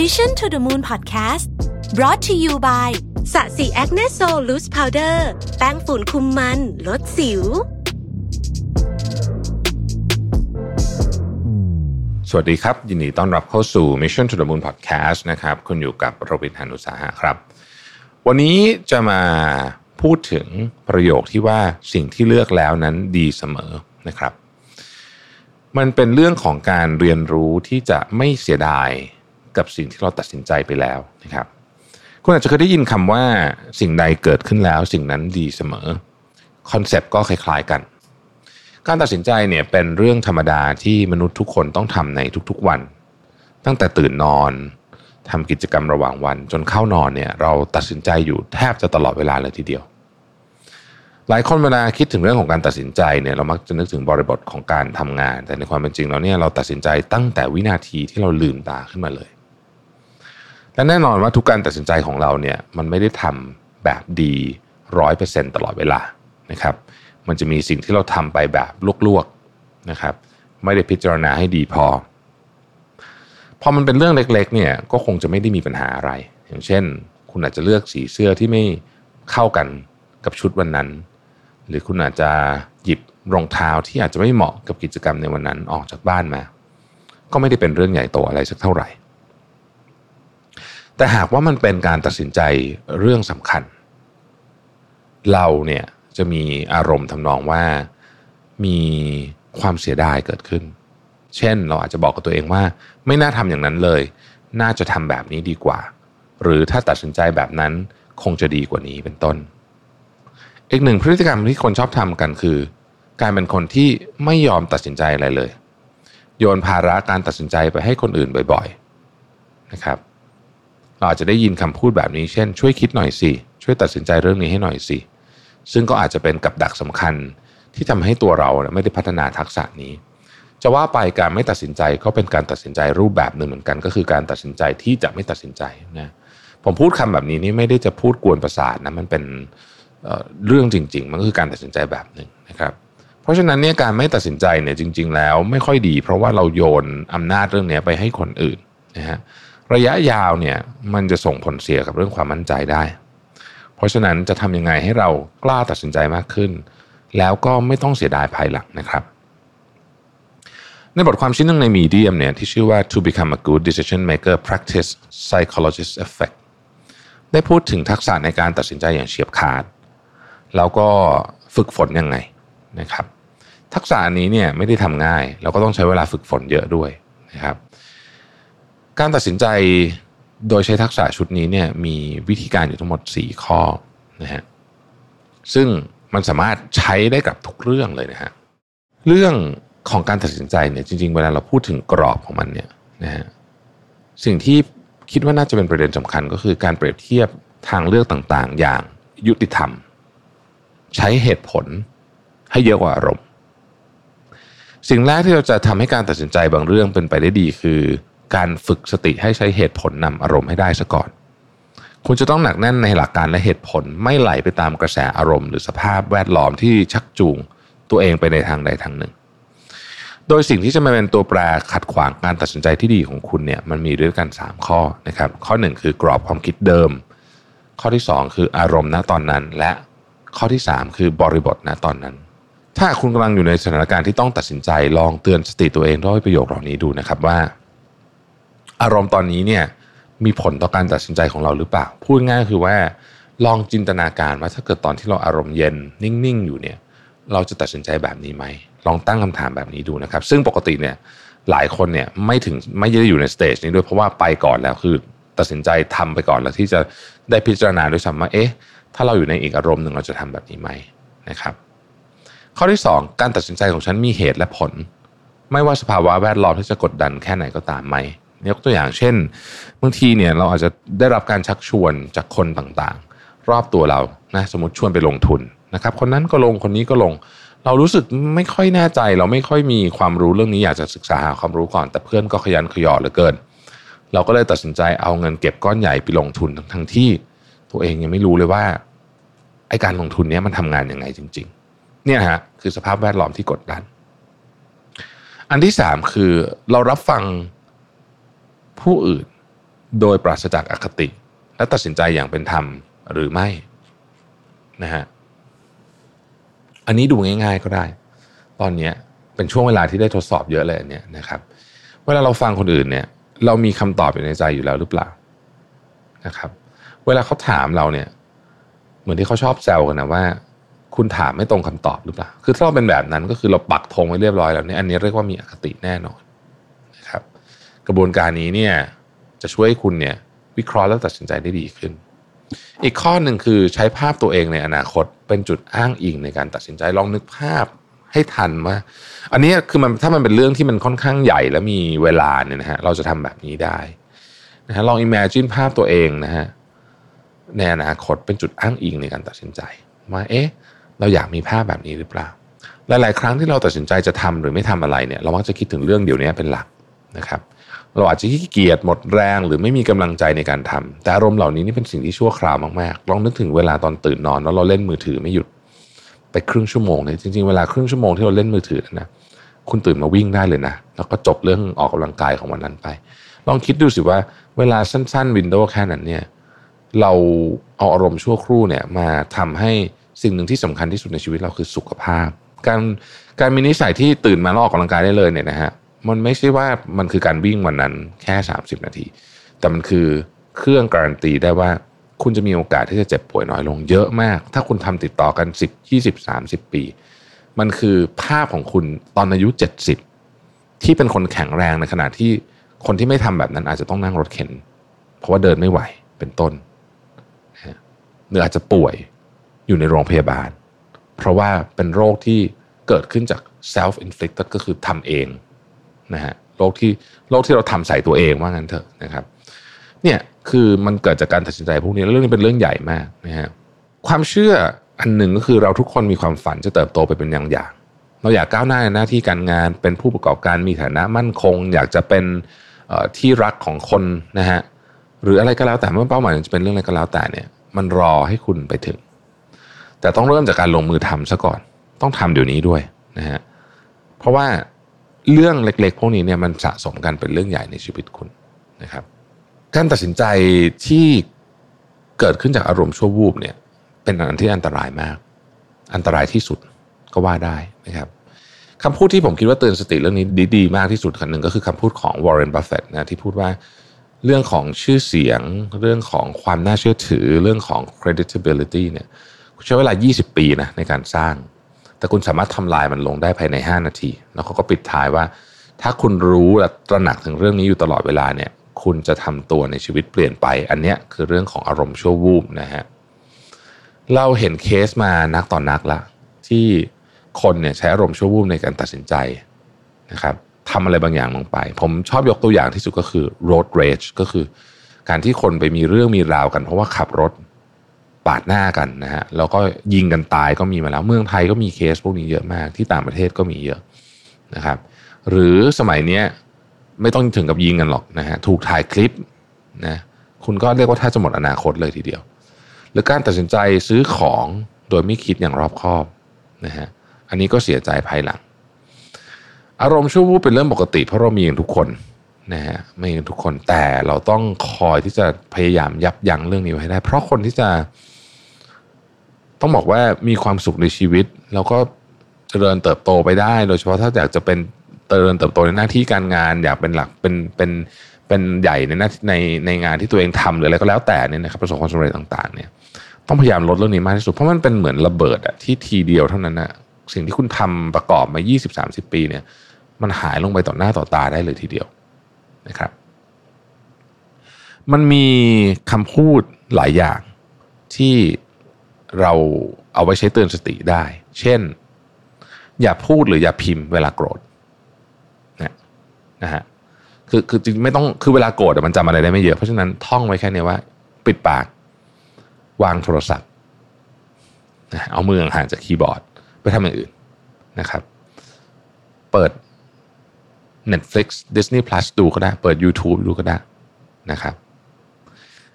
Mission to the Moon Podcast brought to you by Sasi Acne Sol Loose Powder แป้งฝุ่นคุมมัน ลดสิว สวัสดีครับ ยินดีต้อนรับเข้าสู่ Mission to the Moon Podcast นะครับคุณอยู่กับรวิศ หาญอุตสาหะครับ วันนี้จะมาพูดถึงประโยคที่ว่าสิ่งที่เลือกแล้วนั้นดีเสมอนะครับ มันเป็นเรื่องของการเรียนรู้ที่จะไม่เสียดาย กับสิ่งที่เราตัดสินใจไปแล้วนะครับคุณอาจจะเคยได้ยินคำว่าสิ่งใดเกิดขึ้นแล้ว สิ่งนั้นดีเสมอ concept ก็คล้ายๆกัน การตัดสินใจเนี่ยเป็นเรื่องธรรมดาที่มนุษย์ทุกคนต้องทำในทุกๆวัน ตั้งแต่ตื่นนอนทำกิจกรรมระหว่างวัน จนเข้านอนเนี่ยเราตัดสินใจอยู่แทบจะตลอดเวลาเลยทีเดียว หลายคนเวลาคิดถึงเรื่องของการตัดสินใจเนี่ยเรามักจะนึกถึงบริบทของการทำงาน แต่ในความเป็นจริงแล้วเนี่ยเราตัดสินใจตั้งแต่วินาทีที่เราลืมตาขึ้นมาเลย และแน่นอนว่าทุกการตัดสินใจของเราเนี่ยมันไม่ได้ทำแบบดีร้อยเปอร์เซ็นตลอดเวลานะครับมันจะมีสิ่งที่เราทำไปแบบลวกๆนะครับไม่ได้พิจารณาให้ดีพอ พอมันเป็นเรื่องเล็กๆเนี่ยก็คงจะไม่ได้มีปัญหาอะไร อย่างเช่น คุณอาจจะเลือกสีเสื้อที่ไม่เข้ากันกับชุดวันนั้น หรือคุณอาจจะหยิบรองเท้าที่อาจจะไม่เหมาะกับกิจกรรมในวันนั้นออกจากบ้านมา ก็ไม่ได้เป็นเรื่องใหญ่โตอะไรสักเท่าไหร่ แต่หากว่ามันเป็นการตัดสินใจเรื่องสำคัญ เราเนี่ยจะมีอารมณ์ทำนองว่ามีความเสียดายเกิดขึ้น เช่นเราอาจจะบอกกับตัวเองว่า ไม่น่าทำอย่างนั้นเลย น่าจะทำแบบนี้ดีกว่า หรือถ้าตัดสินใจแบบนั้นคงจะดีกว่านี้เป็นต้น อีกหนึ่งพฤติกรรมที่คนชอบทำกันคือ การเป็นคนที่ไม่ยอมตัดสินใจอะไรเลย โยนภาระการตัดสินใจไปให้คนอื่นบ่อย ๆ นะครับ เราอาจจะได้ยินคำพูดแบบนี้ เช่น ช่วยคิดหน่อยสิ ช่วยตัดสินใจเรื่องนี้ให้หน่อยสิ ซึ่งก็อาจจะเป็นกับดักสำคัญที่ทำให้ตัวเราไม่ได้พัฒนาทักษะนี้ จะว่าไปการไม่ตัดสินใจก็เป็นการตัดสินใจรูปแบบหนึ่งเหมือนกัน ก็คือการตัดสินใจที่จะไม่ตัดสินใจนะผมพูดคำแบบนี้นี่ไม่ได้จะพูดกวนประสาทนะมันเป็นเรื่องจริง ๆ มันก็คือการตัดสินใจแบบหนึ่งนะครับ เพราะฉะนั้นเนี่ยการไม่ตัดสินใจเนี่ยจริง ๆ แล้วไม่ค่อยดี เพราะว่าเราโยนอำนาจเรื่องนี้ไปให้คนอื่นนะฮะ ระยะยาวเนี่ยมันจะส่งผลเสียกับเรื่องความมั่นใจได้ เพราะฉะนั้นจะทำยังไงให้เรากล้าตัดสินใจมากขึ้น แล้วก็ไม่ต้องเสียดายภายหลังนะครับ ในบทความชิ้นหนึ่งในมีเดียมเนี่ยที่ชื่อว่า to become a good decision maker practice psychologist effect ได้พูดถึงทักษะในการตัดสินใจอย่างเฉียบขาด แล้วก็ฝึกฝนยังไงนะครับ ทักษะนี้เนี่ยไม่ได้ทำง่ายเราก็ต้องใช้เวลาฝึกฝนเยอะด้วยนะครับ การตัดสินใจโดยใช้ทักษะชุดนี้เนี่ยมีวิธีการอยู่ทั้งหมด 4 ข้อนะฮะซึ่งมันสามารถใช้ได้กับทุกเรื่องเลยนะฮะเรื่องของการตัดสินใจเนี่ยจริงๆ เวลาเราพูดถึงกรอบของมันเนี่ยนะฮะสิ่งที่คิดว่าน่าจะเป็นประเด็นสำคัญก็คือการเปรียบเทียบทางเลือกต่างๆ อย่างยุติธรรม ใช้เหตุผลให้เยอะกว่าอารมณ์สิ่งแรกที่เราจะทำให้การตัดสินใจบางเรื่องเป็นไปได้ดีคือ การฝึกสติให้ใช้เหตุผลนำอารมณ์ให้ได้ซะก่อน คุณจะต้องหนักแน่นในหลักการและเหตุผลไม่ไหลไปตามกระแสอารมณ์ หรือสภาพแวดล้อมที่ชักจูงตัวเองไปในทางใดทางหนึ่ง โดยสิ่งที่จะมาเป็นตัวแปรขัดขวางการตัดสินใจที่ดีของคุณเนี่ยมันมีด้วยกัน 3 ข้อนะครับ ข้อ 1 คือกรอบความคิดเดิม ข้อที่ 2 คืออารมณ์ณตอนนั้น และข้อที่ 3 คือบริบทณตอนนั้นถ้าคุณกำลังอยู่ในสถานการณ์ที่ต้องตัดสินใจลองเตือนสติตัวเองด้วยประโยคเหล่านี้ดูนะครับว่า อารมณ์ตอนนี้เนี่ยมีผลต่อการตัดสินใจของเราหรือเปล่า พูดง่ายคือว่าลองจินตนาการว่าถ้าเกิดตอนที่เราอารมณ์เย็นนิ่งๆอยู่เนี่ยเราจะตัดสินใจแบบนี้ไหมลองตั้งคำถามแบบนี้ดูนะครับ ซึ่งปกติเนี่ยหลายคนเนี่ยไม่ถึงไม่ได้อยู่ในสเตจนี้ด้วยเพราะว่าไปก่อนแล้วคือตัดสินใจทำไปก่อนแล้วที่จะได้พิจารณาด้วยซ้ำว่าเอ๊ะถ้าเราอยู่ในอีกอารมณ์หนึ่งเราจะทำแบบนี้ไหมนะครับ ข้อที่ 2 การตัดสินใจของฉันมีเหตุและผล ไม่ว่าสภาวะแวดล้อมที่จะกดดันแค่ไหนก็ตามไหม ยกตัวอย่างเช่นบางทีเนี่ยเราอาจจะได้รับการชักชวนจากคนต่างๆ รอบตัวเรานะสมมติชวนไปลงทุนนะครับ คนนั้นก็ลงคนนี้ก็ลง เรารู้สึกไม่ค่อยแน่ใจ เราไม่ค่อยมีความรู้เรื่องนี้อยากจะศึกษาหาความรู้ก่อน แต่เพื่อนก็ขยันขยอเหลือเกิน เราก็เลยตัดสินใจเอาเงินเก็บก้อนใหญ่ไปลงทุนทั้งที่ ตัวเองยังไม่รู้เลยว่าไอการลงทุนนี้มันทำงานยังไงจริง ๆ เนี่ยฮะคือสภาพแวดล้อมที่กดดัน อันที่สามคือเรารับฟัง ผู้อื่น โดยปราศจากอคติ และตัดสินใจอย่างเป็นธรรมหรือไม่นะฮะอันนี้ดูง่าย ๆก็ได้ ตอนนี้เป็นช่วงเวลาที่ได้ทดสอบเยอะเลยเนี่ยนะครับ เวลาเราฟังคนอื่นเนี่ย เรามีคำตอบอยู่ในใจอยู่แล้วหรือเปล่านะครับ เวลาเขาถามเราเนี่ย เหมือนที่เขาชอบแซวกันนะว่า คุณถามไม่ตรงคำตอบหรือเปล่า คือถ้าเราเป็นแบบนั้นก็คือเราปักธงไว้เรียบร้อยแล้วเนี่ยอันนี้เรียกว่ามีอคติแน่นอน กระบวนการนี้เนี่ยจะช่วยให้คุณเนี่ยวิเคราะห์แล้วตัดสินใจได้ดีขึ้น อีกข้อหนึ่งคือใช้ภาพตัวเองในอนาคตเป็นจุดอ้างอิงในการตัดสินใจลองนึกภาพให้ทันว่า อันนี้คือมันถ้ามันเป็นเรื่องที่มันค่อนข้างใหญ่และมีเวลาเนี่ยนะฮะเราจะทำแบบนี้ได้นะฮะลอง imagine ภาพตัวเองนะฮะในอนาคตเป็นจุดอ้างอิงในการตัดสินใจว่าเอ๊ะเราอยากมีภาพแบบนี้หรือเปล่า หลาย ๆ ครั้งที่เราตัดสินใจจะทำหรือไม่ทำอะไรเนี่ย เรามักจะคิดถึงเรื่องเดี๋ยวนี้เป็นหลักนะครับ เราอาจจะขี้เกียจหมดแรงหรือไม่มีกำลังใจในการทำแต่อารมณ์เหล่านี้นี่เป็นสิ่งที่ชั่วคราวมากๆลองนึกถึงเวลาตอนตื่นนอนแล้วเราเล่นมือถือไม่หยุดไปครึ่งชั่วโมงเนี่ยจริงๆเวลาครึ่งชั่วโมงที่เราเล่นมือถือนะคุณตื่นมาวิ่งได้เลยนะ แล้วก็จบเรื่องออกกำลังกายของวันนั้นไป ลองคิดดูสิว่าเวลาสั้นๆวินโดว์แค่นั้นเนี่ยเราเอาอารมณ์ชั่วครู่เนี่ยมาทำให้สิ่งหนึ่งที่สำคัญที่สุดในชีวิตเราคือสุขภาพ การการมีนิสัยที่ตื่นมาแล้วออกกำลังกายได้เลยเนี่ยนะฮะ มันไม่ใช่ว่ามันคือการวิ่งวันนั้นแค่ 30 นาที แต่มันคือเครื่องการันตีได้ว่าคุณจะมีโอกาสที่จะเจ็บป่วยน้อยลงเยอะมาก ถ้าคุณทำติดต่อกัน 10 20 30 ปี มันคือภาพของคุณตอนอายุ 70 ที่เป็นคนแข็งแรงในขณะที่คนที่ไม่ทำแบบนั้นอาจจะต้องนั่งรถเข็น เพราะว่าเดินไม่ไหวเป็นต้นหรืออาจจะป่วยอยู่ในโรงพยาบาล เพราะว่าเป็นโรคที่เกิดขึ้นจาก self inflicted ก็คือทำเอง นะฮะโรคที่โรคที่เราทำใส่ตัวเองว่างั้นเถอะนะครับเนี่ยคือมันเกิดจากการตัดสินใจพวกนี้แล้วเรื่องนี้เป็นเรื่องใหญ่มากนะฮะความเชื่ออันหนึ่งก็คือเราทุกคนมีความฝันจะเติบโตไปเป็นอย่างอย่างเราอยากก้าวหน้าในหน้าที่การงานเป็นผู้ประกอบการมีฐานะมั่นคง อยากจะเป็นที่รักของคนนะฮะหรืออะไรก็แล้วแต่เมื่อเป้าหมายจะเป็นเรื่องอะไรก็แล้วแต่เนี่ย มันรอให้คุณไปถึง แต่ต้องเริ่มจากการลงมือทำซะก่อน ต้องทำเดี๋ยวนี้ด้วยนะฮะเพราะว่า เรื่องเล็ก ๆ พวกนี้เนี่ยมันสะสมกันเป็นเรื่องใหญ่ในชีวิตคุณนะครับ การตัดสินใจที่เกิดขึ้นจากอารมณ์ชั่ววูบเนี่ย เป็นอันที่อันตรายมาก อันตรายที่สุดก็ว่าได้นะครับคำพูดที่ผมคิดว่าเตือนสติเรื่องนี้ดีๆมากที่สุดอันหนึ่งก็คือคำพูดของวอร์เรนบัฟเฟตนะที่พูดว่าเรื่องของชื่อเสียง เรื่องของความน่าเชื่อถือ เรื่องของ credibility เนี่ยใช้เวลา 20 ปีนะในการสร้าง แต่คุณสามารถทำลายมันลงได้ภายใน 5 นาที แล้วเขาก็ปิดท้ายว่า ถ้าคุณรู้และตระหนักถึงเรื่องนี้อยู่ตลอดเวลาเนี่ย คุณจะทำตัวในชีวิตเปลี่ยนไป อันนี้คือเรื่องของอารมณ์ชั่ววูบนะฮะเราเห็นเคสมานักต่อนนักละ ที่คนเนี่ยใช้อารมณ์ชั่ววูบในการตัดสินใจนะครับทำอะไรบางอย่างลงไป ผมชอบยกตัวอย่างที่สุดก็คือ road rage ก็คือการที่คนไปมีเรื่องมีราวกันเพราะว่าขับรถ ปาดหน้ากันนะฮะแล้วก็ยิงกันตายก็มีมาแล้ว เมืองไทยก็มีเคสพวกนี้เยอะมากที่ต่างประเทศก็มีเยอะนะครับ หรือสมัยเนี้ยไม่ต้องถึงกับยิงกันหรอกนะฮะถูกถ่ายคลิปนะคุณก็เรียกว่าถ้าจะหมดอนาคตเลยทีเดียว หรือการตัดสินใจซื้อของโดยไม่คิดอย่างรอบคอบนะฮะอันนี้ก็เสียใจภายหลัง อารมณ์ชั่ววูบเป็นเรื่องปกติ เพราะเรามีอย่างทุกคนนะฮะม่อย่างทุกคนแต่เราต้องคอยที่จะพยายามยับยั้งเรื่องนี้ไว้ให้ได้ เพราะคนที่จะ ต้องบอกว่ามีความสุขในชีวิต แล้วก็เจริญเติบโตไปได้ โดยเฉพาะถ้าอยากจะเป็นเจริญเติบโตในหน้าที่การงาน อยากเป็นหลักเป็นเป็นเป็นใหญ่ในหน้าในในงานที่ตัวเองทำหรืออะไรก็แล้วแต่เนี่ยนะครับประสบความสำเร็จต่างๆ เนี่ย ต้องพยายามลดเรื่องนี้มากที่สุดเพราะมันเป็นเหมือนระเบิดอะที่ทีเดียวเท่านั้นนะสิ่งที่คุณทำประกอบมา 20-30 ปีเนี่ย มันหายลงไปต่อหน้าต่อตาได้เลยทีเดียวนะครับ มันมีคำพูดหลายอย่างที่ เราเอาไว้ใช้เตือนสติได้ เช่น อย่าพูดหรืออย่าพิมพ์เวลาโกรธนะฮะคือคือจริงไม่ต้องคือเวลาโกรธมันจำอะไรได้ไม่เยอะ เพราะฉะนั้นท่องไว้แค่นี้ว่า ปิดปาก วางโทรศัพท์เอามือห่างจากคีย์บอร์ด ไปทำอย่างอื่นนะครับ เปิด Netflix Disney Plus ดูก็ได้ เปิด YouTube ดูก็ได้นะครับ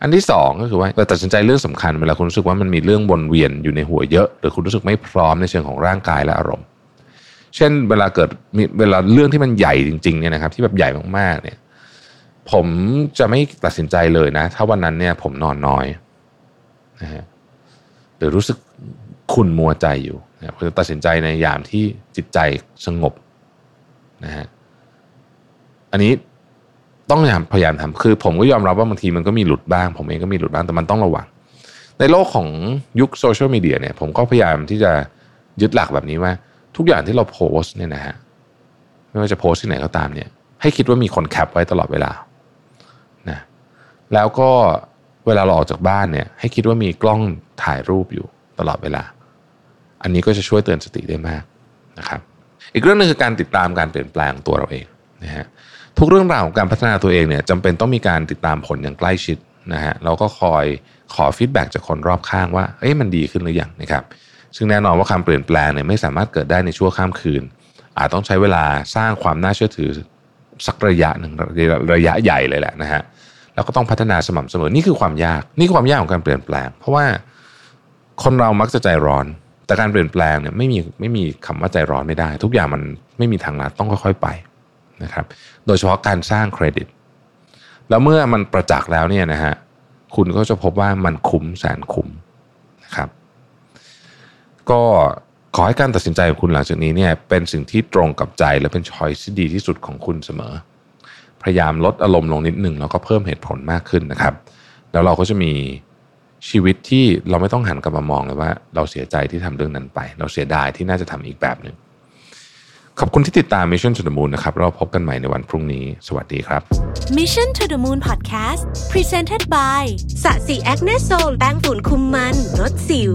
อันที่สองก็คือว่าเรตัดสินใจเรื่องสำคัญเวลาคุณรู้สึกว่ามันมีเรื่องวนเวียนอยู่ในหัวเยอะ หรือคุณรู้สึกไม่พร้อมในเชิงของร่างกายและอารมณ์ เช่น เวลาเกิดมีเวลาเรื่องที่มันใหญ่จริงๆเนี่ยนะครับ ที่แบบใหญ่มากๆเนี่ย ผมจะไม่ตัดสินใจเลยนะ ถ้าวันนั้นเนี่ย ผมนอนน้อยนะฮะหรือรู้สึกขุ่นมัวใจอยู่นะผมจะตัดสินใจในยามที่จิตใจสงบนะฮะอันนี้ ต้องพยายามทำคือ ผมก็ยอมรับว่าบางทีมันก็มีหลุดบ้าง ผมเองก็มีหลุดบ้างแต่มันต้องระวัง ในโลกของยุคโซเชียลมีเดียเนี่ยผมก็พยายามที่จะยึดหลักแบบนี้ว่า ทุกอย่างที่เราโพสเนี่ยนะฮะไม่ว่าจะโพสที่ไหนก็ตามเนี่ย ให้คิดว่ามีคนแคปไว้ตลอดเวลานะแล้วก็เวลาเราออกจากบ้านเนี่ย ให้คิดว่ามีกล้องถ่ายรูปอยู่ตลอดเวลา อันนี้ก็จะช่วยเตือนสติได้มากนะครับ อีกเรื่องนึงคือการติดตามการเปลี่ยนแปลงตัวเราเองนะฮะ ทุกเรื่องราวของการพัฒนาตัวเองเนี่ยจำเป็นต้องมีการติดตามผลอย่างใกล้ชิดนะฮะแล้วก็คอยขอฟีดแบ็จากคนรอบข้างว่าเอ๊ะมันดีขึ้นหรือยังนะครับซึ่งแน่นอนว่าการเปลี่ยนแปลงเนี่ยไม่สามารถเกิดได้ในชั่วข้ามคืน อาจต้องใช้เวลาสร้างความน่าเชื่อถือสักระยะหนึ่งระยะใหญ่เลยแหละนะฮะแล้วก็ต้องพัฒนาสม่ำเสมอนี่คือความยากนี่คือความยากของการเปลี่ยนแปลง เพราะว่าคนเรามักจะใจร้อน แต่การเปลี่ยนแปลงเนี่ยไม่มีไม่มีคำว่าใจร้อนไม่ได้ ทุกอย่างมันไม่มีทางลัดต้องค่อยๆไป นะครับ โดยเฉพาะการสร้างเครดิต แล้วเมื่อมันประจักษ์แล้วเนี่ยนะฮะคุณก็จะพบว่ามันคุ้มแสนคุ้มนะครับ ก็ขอให้การตัดสินใจของคุณหลังจากนี้เนี่ยเป็นสิ่งที่ตรงกับใจและเป็นช้อยที่ดีที่สุดของคุณเสมอ พยายามลดอารมณ์ลงนิดหนึ่งแล้วก็เพิ่มเหตุผลมากขึ้นนะครับ แล้วเราก็จะมีชีวิตที่เราไม่ต้องหันกลับมามองเลยว่า เราเสียใจที่ทำเรื่องนั้นไป เราเสียดายที่น่าจะทำอีกแบบหนึ่ง ขอบคุณที่ติดตาม Mission to the Moon นะครับ เราพบกันใหม่ในวันพรุ่งนี้ สวัสดีครับ Mission to the Moon Podcast Presented by สะสีแอคเนสโซลแป้งฝุ่นคุมมันลดสิว